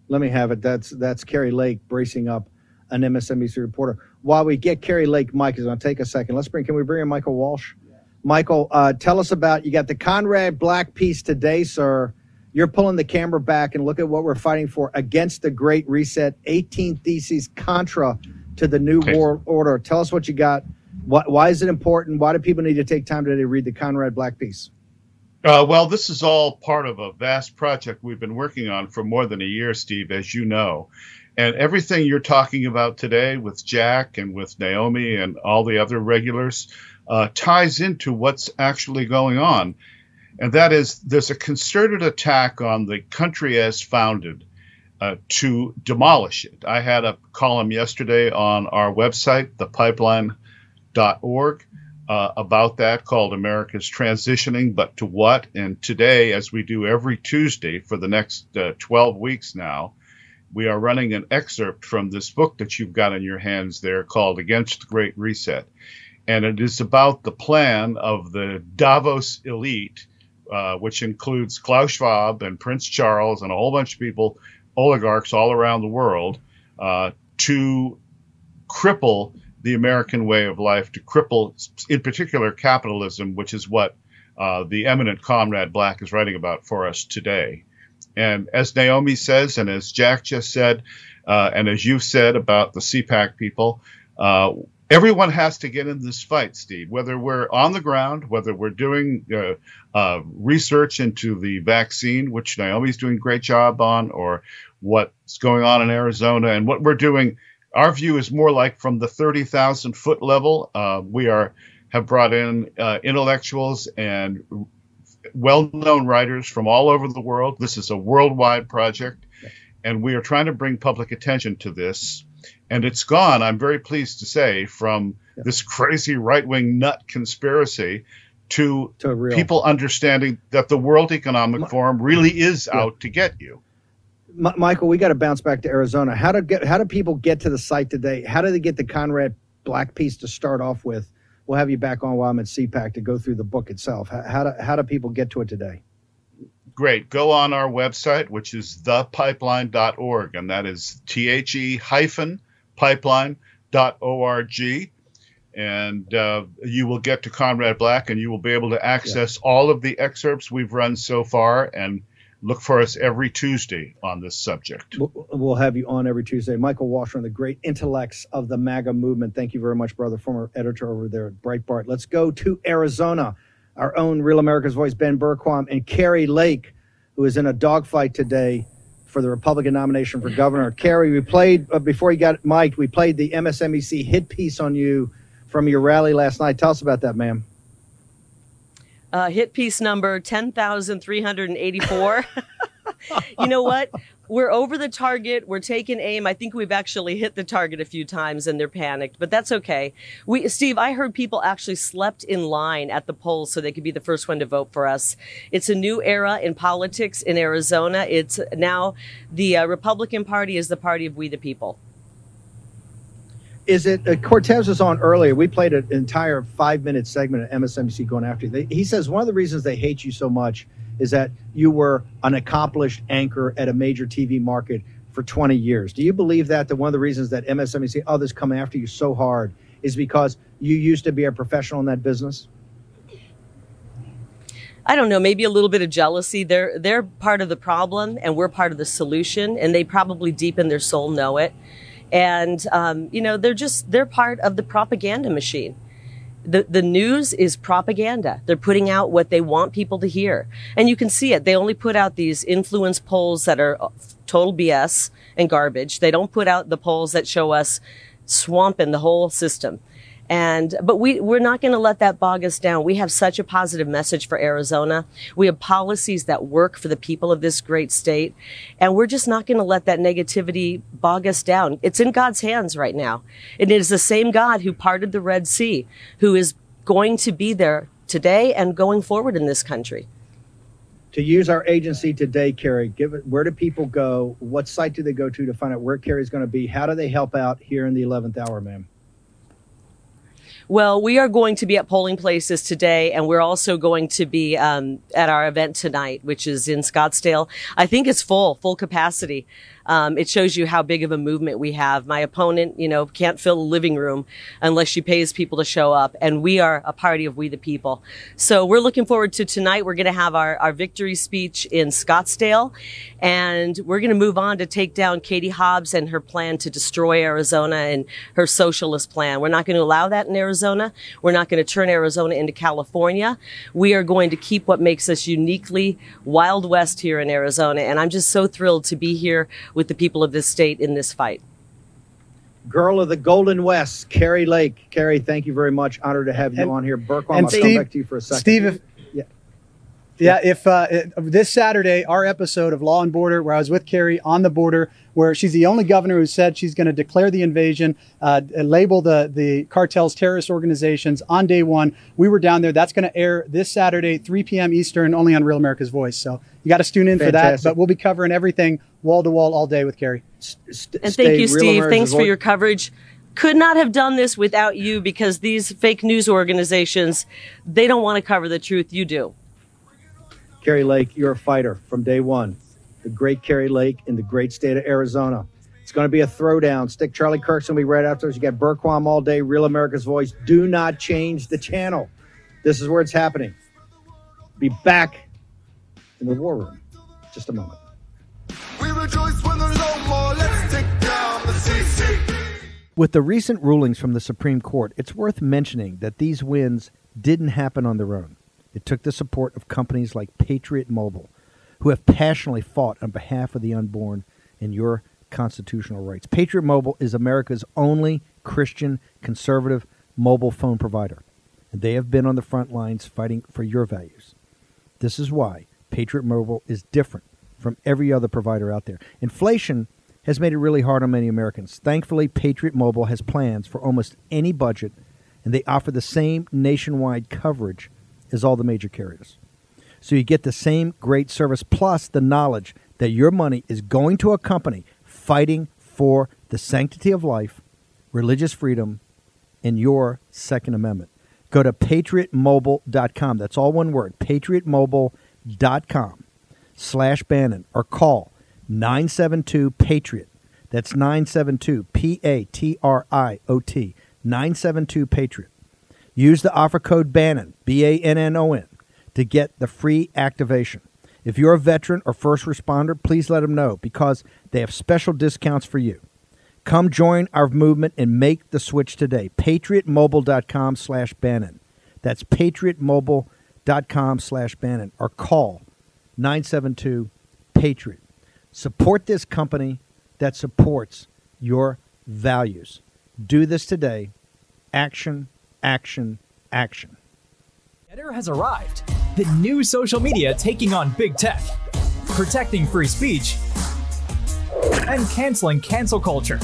Let me have it. That's that's Kari Lake bracing up an MSNBC reporter. While we get Kari Lake, Mike is going to take a second. Let's bring. Can we bring in Michael Walsh? Michael, uh, tell us about. You got the Conrad Black piece today, sir. You're pulling the camera back and look at what we're fighting for against the Great Reset. 18 theses contra to the New World Order. Tell us what you got. Why, why is it important? Why do people need to take time today to read the Conrad Black piece? Uh, well, this is all part of a vast project we've been working on for more than a year, Steve, as you know. And everything you're talking about today with Jack and with Naomi and all the other regulars uh, ties into what's actually going on. And that is there's a concerted attack on the country as founded uh, to demolish it. I had a column yesterday on our website, thepipeline.org uh, about that called America's Transitioning, but to what? And today, as we do every Tuesday for the next uh, 12 weeks now, we are running an excerpt from this book that you've got in your hands there called Against the Great Reset. And it is about the plan of the Davos elite, uh, which includes Klaus Schwab and Prince Charles and a whole bunch of people, oligarchs all around the world, uh, to cripple the American way of life, to cripple, in particular, capitalism, which is what uh, the eminent Conrad Black is writing about for us today. And as Naomi says, and as Jack just said, uh, and as you've said about the CPAC people, uh, everyone has to get in this fight, Steve. Whether we're on the ground, whether we're doing uh, uh, research into the vaccine, which Naomi's doing a great job on, or what's going on in Arizona, and what we're doing. Our view is more like from the 30,000 foot level. Uh, we are have brought in uh, intellectuals and well-known writers from all over the world. This is a worldwide project, and we are trying to bring public attention to this. And it's gone, I'm very pleased to say, from this crazy right wing nut conspiracy to, To people understanding that the World Economic Forum really is out to get you. M- Michael, we got to bounce back to Arizona. How do get how do people get to the site today? How do they get the Conrad Black piece to start off with? We'll have you back on while I'm at CPAC to go through the book itself. How, how do how do people get to it today? Great. Go on our website, which is thepipeline.org, and that is T H E hyphen pipeline.org. And uh, you will get to Conrad Black and you will be able to access all of the excerpts we've run so far and look for us every Tuesday on this subject. We'll, have you on every Tuesday. Michael Washer, the great intellects of the MAGA movement. Thank you very much, brother. Former editor over there at Breitbart. Let's go to Arizona. Our own Real America's Voice, Ben Bergquam, and Kari Lake, who is in a dogfight today for the Republican nomination for governor. Kari, we played uh, before you got mic'd. We played the MSNBC hit piece on you from your rally last night. Tell us about that, ma'am. Uh, hit piece number 10,384. you know what? We're over the target. We're taking aim. I think we've actually hit the target a few times and they're panicked, but that's okay. We, Steve, I heard people actually slept in line at the polls so they could be the first one to vote for us. It's a new era in politics in Arizona. It's now the uh, Republican Party is the party of we the people. Is it uh, Cortez was on earlier? We played an entire five minute segment of MSNBC going after you. They, he says one of the reasons they hate you so much is that you were an accomplished anchor at a major TV market for 20 years. Do you believe that? That one of the reasons that MSNBC others come after you so hard is because you used to be a professional in that business? I don't know, maybe a little bit of jealousy. They're they're part of the problem and we're part of the solution, and they probably deep in their soul know it. And um, you know, they're just they're part of the propaganda machine. The the news is propaganda. They're putting out what they want people to hear, and you can see it. They only put out these influence polls that are total BS and garbage. They don't put out the polls that show us swamping the whole system. And, but we, we're not going to let that bog us down. We have such a positive message for Arizona. We have policies that work for the people of this great state. And we're just not going to let that negativity bog us down. It's in God's hands right now. And it is the same God who parted the Red Sea, who is going to be there today and going forward in this country. To use our agency today, Kari, give it. Where do people go? What site do they go to to find out where Kari's going to be? How do they help out here in the 11th hour, ma'am? Well, we are going to be at polling places today, and we're also going to be um, at our event tonight, which is in Scottsdale. I think it's full, full capacity. Um, it shows you how big of a movement we have. My opponent, you know, can't fill a living room unless she pays people to show up, and we are a party of we the people. So we're looking forward to tonight. We're going to have our, our victory speech in Scottsdale, and we're going to move on to take down Katie Hobbs and her plan to destroy Arizona and her socialist plan. We're not going to allow that in Arizona. We're not going to turn Arizona into California. We are going to keep what makes us uniquely Wild West here in Arizona, and I'm just so thrilled to be here with the people of this state in this fight. Girl of the Golden West, Kari Lake. Kari, thank you very much. Honored to have you And- on here. Bergquam, and I'll Steve- come back to you for a second. Steve, if- yeah. Yeah, if uh, it- this Saturday, our episode of Law and Border, where I was with Kari on the border, where she's the only governor who said she's going to declare the invasion, uh, label the the cartels terrorist organizations on day one. We were down there. That's going to air this Saturday, 3 p.m. Eastern, only on Real America's Voice. So you got to tune in for that. But we'll be covering everything wall to wall all day with Kari. And thank you, Steve. Thanks for your coverage. Could not have done this without you because these fake news organizations, they don't want to cover the truth. You do. Kari Lake, you're a fighter from day one. The great Kari Lake in the great state of Arizona. It's going to be a throwdown. Stick Charlie Kirk's going to be right after us. You got Bergquam all day, Real America's Voice. Do not change the channel. This is where it's happening. Be back in the war room. Just a moment. When there's no more. Let's take down the. With the recent rulings from the Supreme Court, it's worth mentioning that these wins didn't happen on their own. It took the support of companies like Patriot Mobile, who have passionately fought on behalf of the unborn and your constitutional rights. Patriot Mobile is America's only Christian conservative mobile phone provider, and they have been on the front lines fighting for your values. This is why Patriot Mobile is different from every other provider out there. Inflation has made it really hard on many Americans. Thankfully, Patriot Mobile has plans for almost any budget and they offer the same nationwide coverage as all the major carriers. So you get the same great service plus the knowledge that your money is going to a company fighting for the sanctity of life, religious freedom, and your Second Amendment. Go to patriotmobile.com. That's all one word, patriotmobile.com slash Bannon or call 972 Patriot. That's 972 P A T R I O T. 972 Patriot. Use the offer code Bannon, B A N N O N, to get the free activation. If you're a veteran or first responder, please let them know because they have special discounts for you. Come join our movement and make the switch today. PatriotMobile.com slash Bannon. That's PatriotMobile.com slash Bannon or call 972 Patriot. Support this company that supports your values. Do this today. Action, action, action. Gettr has arrived. The new social media taking on big tech, protecting free speech, and canceling cancel culture.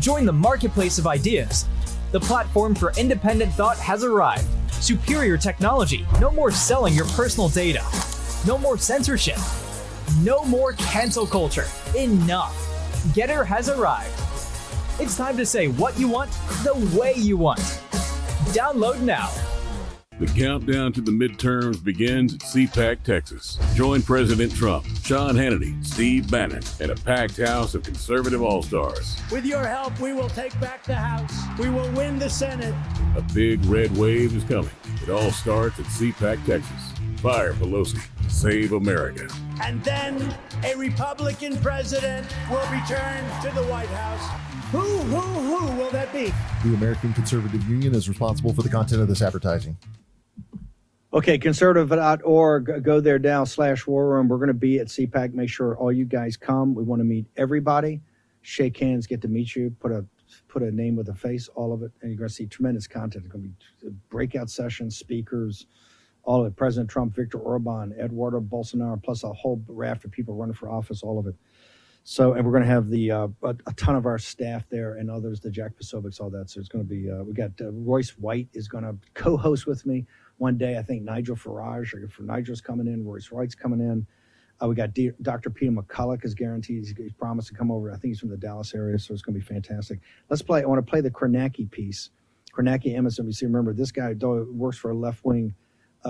Join the marketplace of ideas. The platform for independent thought has arrived. Superior technology. No more selling your personal data. No more censorship. No more cancel culture. Enough. Gettr has arrived. It's time to say what you want the way you want. Download now. The countdown to the midterms begins at CPAC, Texas. Join President Trump, Sean Hannity, Steve Bannon, and a packed house of conservative all stars. With your help, we will take back the House. We will win the Senate. A big red wave is coming. It all starts at CPAC, Texas. Fire Pelosi. Save America. And then a Republican president will return to the White House. Who, who, who will that be? The American Conservative Union is responsible for the content of this advertising. Okay, conservative.org. Go there now slash war room. We're going to be at CPAC. Make sure all you guys come. We want to meet everybody, shake hands, get to meet you, put a put a name with a face, all of it, and you're going to see tremendous content. It's going to be breakout sessions, speakers, all of it. President Trump, Victor Orban, Eduardo Bolsonaro, plus a whole raft of people running for office, all of it. So, and we're going to have the uh, a, a ton of our staff there and others, the Jack Posobiecs, all that. So it's going to be. Uh, we got uh, Royce White is going to co-host with me one day. I think Nigel Farage, or Nigel's coming in, Royce White's coming in. Uh, we got D- Dr. Peter McCullough is guaranteed. He's, he's promised to come over. I think he's from the Dallas area, so it's going to be fantastic. Let's play. I want to play the Kornacki piece. Kornacki, MSNBC. Remember, this guy works for a left-wing uh,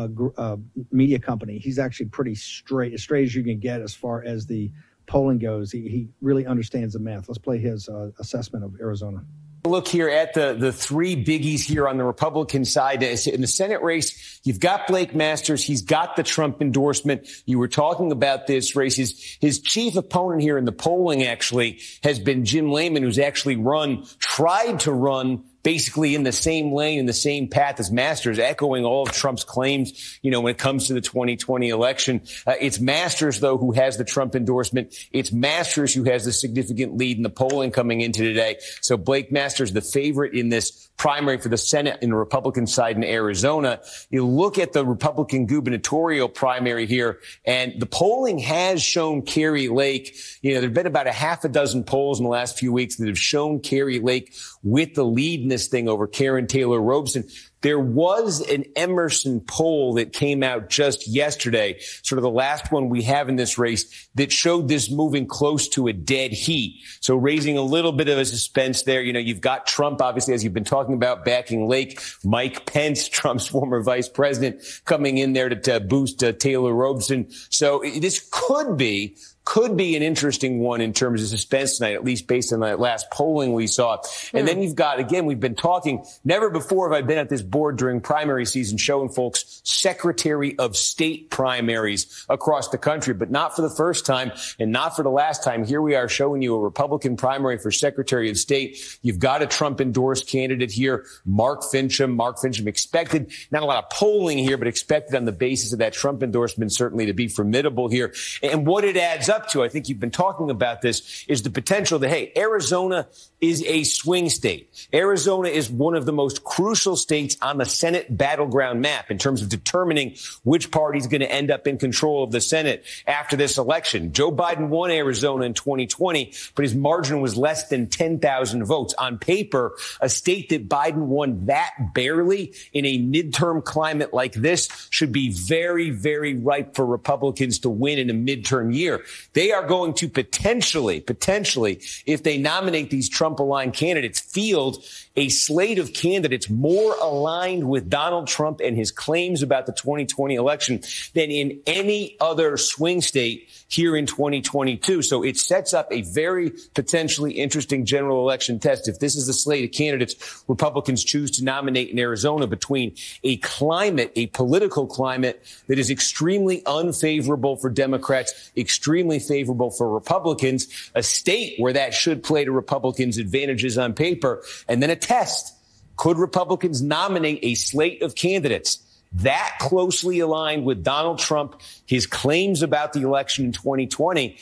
gr- uh, media company. He's actually pretty straight, as straight as you can get as far as the polling goes. He, he really understands the math. Let's play his uh, assessment of Arizona. Look here at the, the three biggies here on the Republican side. In the Senate race, you've got Blake Masters. He's got the Trump endorsement. You were talking about this race. His, his chief opponent here in the polling actually has been Jim Lamon, who's actually run, tried to run basically in the same lane, in the same path as Masters, echoing all of Trump's claims, you know, when it comes to the 2020 election. Uh, it's Masters, though, who has the Trump endorsement. It's Masters who has the significant lead in the polling coming into today. So Blake Masters, the favorite in this primary for the Senate in the Republican side in Arizona. You look at the Republican gubernatorial primary here, and the polling has shown Kari Lake, you know, there have been about a half a dozen polls in the last few weeks that have shown Kari Lake with the lead in this thing over Karrin Taylor Robson. There was an Emerson poll that came out just yesterday, sort of the last one we have in this race that showed this moving close to a dead heat. So raising a little bit of a suspense there. You know, you've got Trump, obviously, as you've been talking about, backing Lake, Mike Pence, Trump's former vice president, coming in there to, to boost uh, Taylor Robson. So this could be could be an interesting one in terms of suspense tonight, at least based on that last polling we saw. And then hmm. you've got, again, we've been talking, never before have I been at this board during primary season showing folks Secretary of State primaries across the country, but not for the first time and not for the last time. Here we are showing you a Republican primary for Secretary of State. You've got a Trump endorsed candidate here, Mark Finchem. Mark Finchem expected, not a lot of polling here, but expected on the basis of that Trump endorsement certainly to be formidable here. And what it adds up to, I think you've been talking about this, is the potential that, hey, Arizona is a swing state. Arizona is one of the most crucial states on the Senate battleground map in terms of determining which party is going to end up in control of the Senate after this election. Joe Biden won Arizona in 2020, but his margin was less than 10,000 votes. On paper, a state that Biden won that barely in a midterm climate like this should be very, very ripe for Republicans to win in a midterm year. They are going to potentially, potentially, if they nominate these Trump aligned candidates, field a slate of candidates more aligned with Donald Trump and his claims about the 2020 election than in any other swing state here in 2022. So it sets up a very potentially interesting general election test. If this is the slate of candidates Republicans choose to nominate in Arizona between a climate, a political climate that is extremely unfavorable for Democrats, extremely favorable for Republicans, a state where that should play to Republicans' advantages on paper, and then a test. Could Republicans nominate a slate of candidates that closely aligned with Donald Trump, his claims about the election in 2020?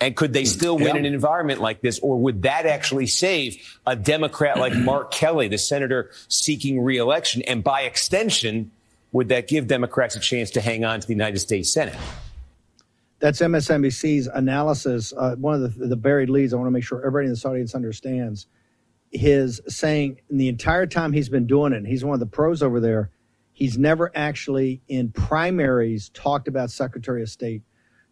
And could they still win Yeah. in an environment like this? Or would that actually save a Democrat like Mark Kelly, the senator seeking reelection? And by extension, would that give Democrats a chance to hang on to the United States Senate? That's MSNBC's analysis. Uh, one of the, the buried leads, I want to make sure everybody in this audience understands, his saying in the entire time he's been doing it, he's one of the pros over there, he's never actually in primaries talked about Secretary of State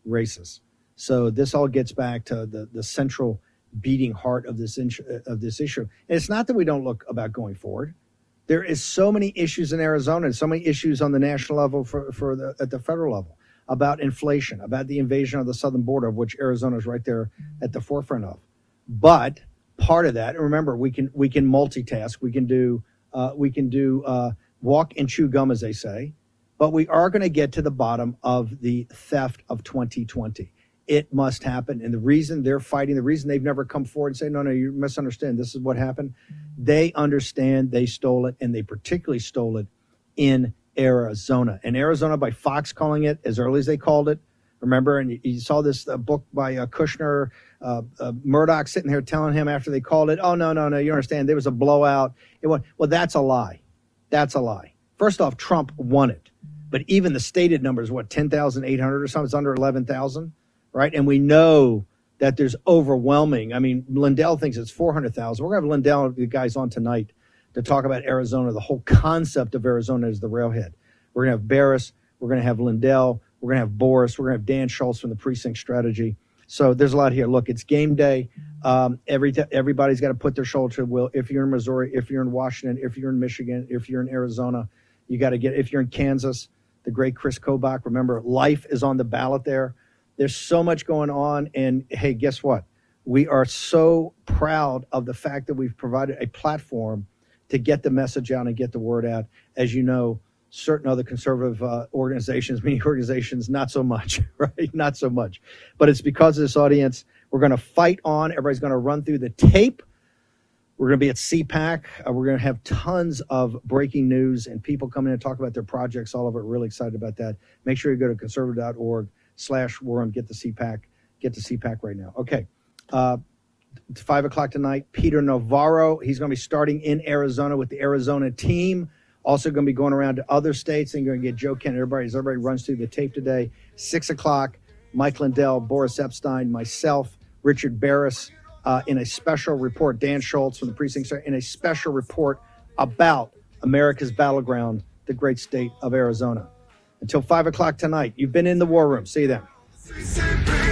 races. So this all gets back to the, the central beating heart of this of this issue. And it's not that we don't look about going forward. There is so many issues in Arizona and so many issues on the national level for, for the at the federal level about inflation, about the invasion of the southern border, of which Arizona is right there at the forefront of. But part of that, and remember, we can we can multitask. We can do uh, we can do uh, walk and chew gum, as they say. But we are going to get to the bottom of the theft of 2020. It must happen. And the reason they're fighting, the reason they've never come forward and say, no, no, you misunderstand. This is what happened. They understand they stole it, and they particularly stole it in Arizona. And Arizona, by Fox calling it as early as they called it. Remember, and you, you saw this uh, book by uh, Kushner, uh, uh, Murdoch sitting there telling him after they called it, oh, no, no, no, you understand. There was a blowout. It was, well, that's a lie. That's a lie. First off, Trump won it. But even the stated numbers, what, 10,800 or something? It's under 11,000, right? And we know that there's overwhelming. I mean, Lindell thinks it's 400,000. We're going to have Lindell, the guys on tonight to talk about Arizona. The whole concept of Arizona is the railhead. We're going to have Baris. We're going to have Lindell. We're going to have Boris. We're going to have Dan Schultz from the precinct strategy. So there's a lot here. Look, it's game day. Um, every t- everybody's got to put their shoulder to the wheel. If you're in Missouri, if you're in Washington, if you're in Michigan, if you're in Arizona, you got to get. If you're in Kansas, the great Chris Kobach. Remember, life is on the ballot there. There's so much going on, and hey, guess what? We are so proud of the fact that we've provided a platform to get the message out and get the word out. As you know, certain other conservative uh, organizations, many organizations, not so much, right? Not so much. But it's because of this audience. We're going to fight on. Everybody's going to run through the tape. We're going to be at CPAC. Uh, we're going to have tons of breaking news and people coming in and talk about their projects all over. it. Really excited about that. Make sure you go to conservative.org slash war and get the CPAC. Get the CPAC right now. Okay. Uh, five o'clock tonight. Peter Navarro. He's going to be starting in Arizona with the Arizona team. Also going to be going around to other states and going to get Joe Kent. Everybody, as everybody runs through the tape today. Six o'clock. Mike Lindell, Boris Epshteyn, myself, Richard Baris, uh, in a special report. Dan Schultz from the precinct in a special report about America's battleground, the great state of Arizona. Until five o'clock tonight. You've been in the war room. See you then.